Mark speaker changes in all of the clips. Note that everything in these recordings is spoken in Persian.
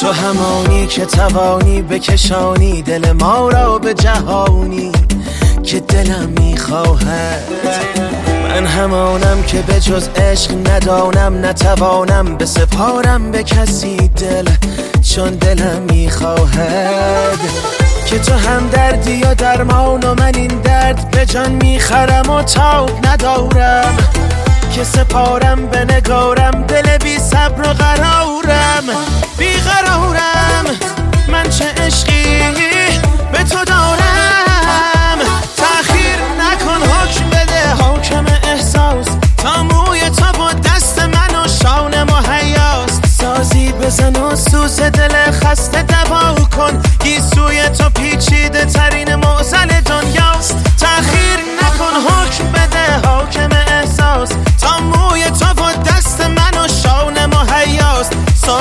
Speaker 1: تو همانی که توانی بکشانی دل ما را به جهانی که دلم می‌خواهد. من همانم که به جز عشق ندانم نتوانم به سپارم به کسی دل چون دلم می‌خواهد. که تو هم دردی و درمان و من این درد به جان می‌خرم و تاب ندارم. که سپارم به نگارم دل بی صبر و قرارم. بی قرارم من چه عشقی به تو دارم. تأخیر نکن حکم بده. حاکم احساس. تا موی تو با دست من و شان مهیاست سازی بزن و سوس دل خسته دوا کن. گیسوی تو پیچیده ترین موزل دنیاست. تأخیر نکن حکم بده.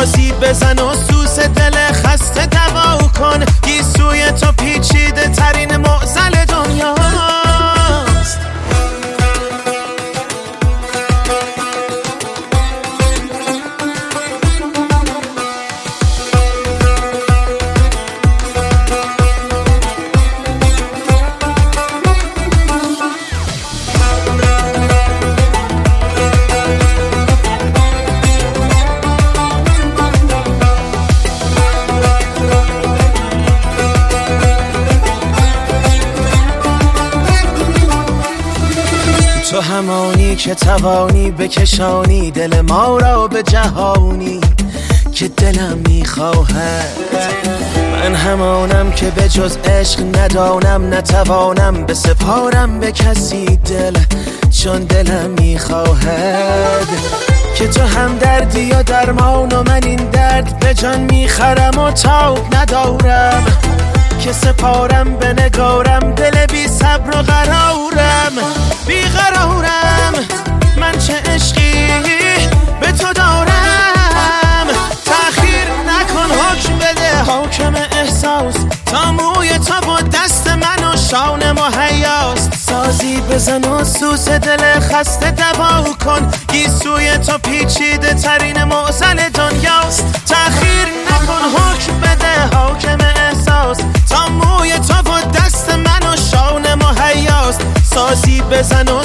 Speaker 1: سازی بزن و سوس دل خسته دوا کن. گیسوی تو پیچیده ترین تو همانی که توانی بکشانی دل ما را به جهانی که دلم می‌خواهد. من همانم که به جز عشق ندانم نتوانم به سپارم به کسی دل چون دلم می‌خواهد. که تو هم دردی و درمان و من این درد به جان می‌خرم و تاب ندارم. که سپارم به نگارم دل بی صبر و قرارم سازی بزن و سوس دل خسته دوا کن. گیسوی تو پیچیده ترین معزل دنیاست. تأخیر نکن حکم بده حاکم احساس. تا موی تو با دست من و شان مهیاست. سازی بزن و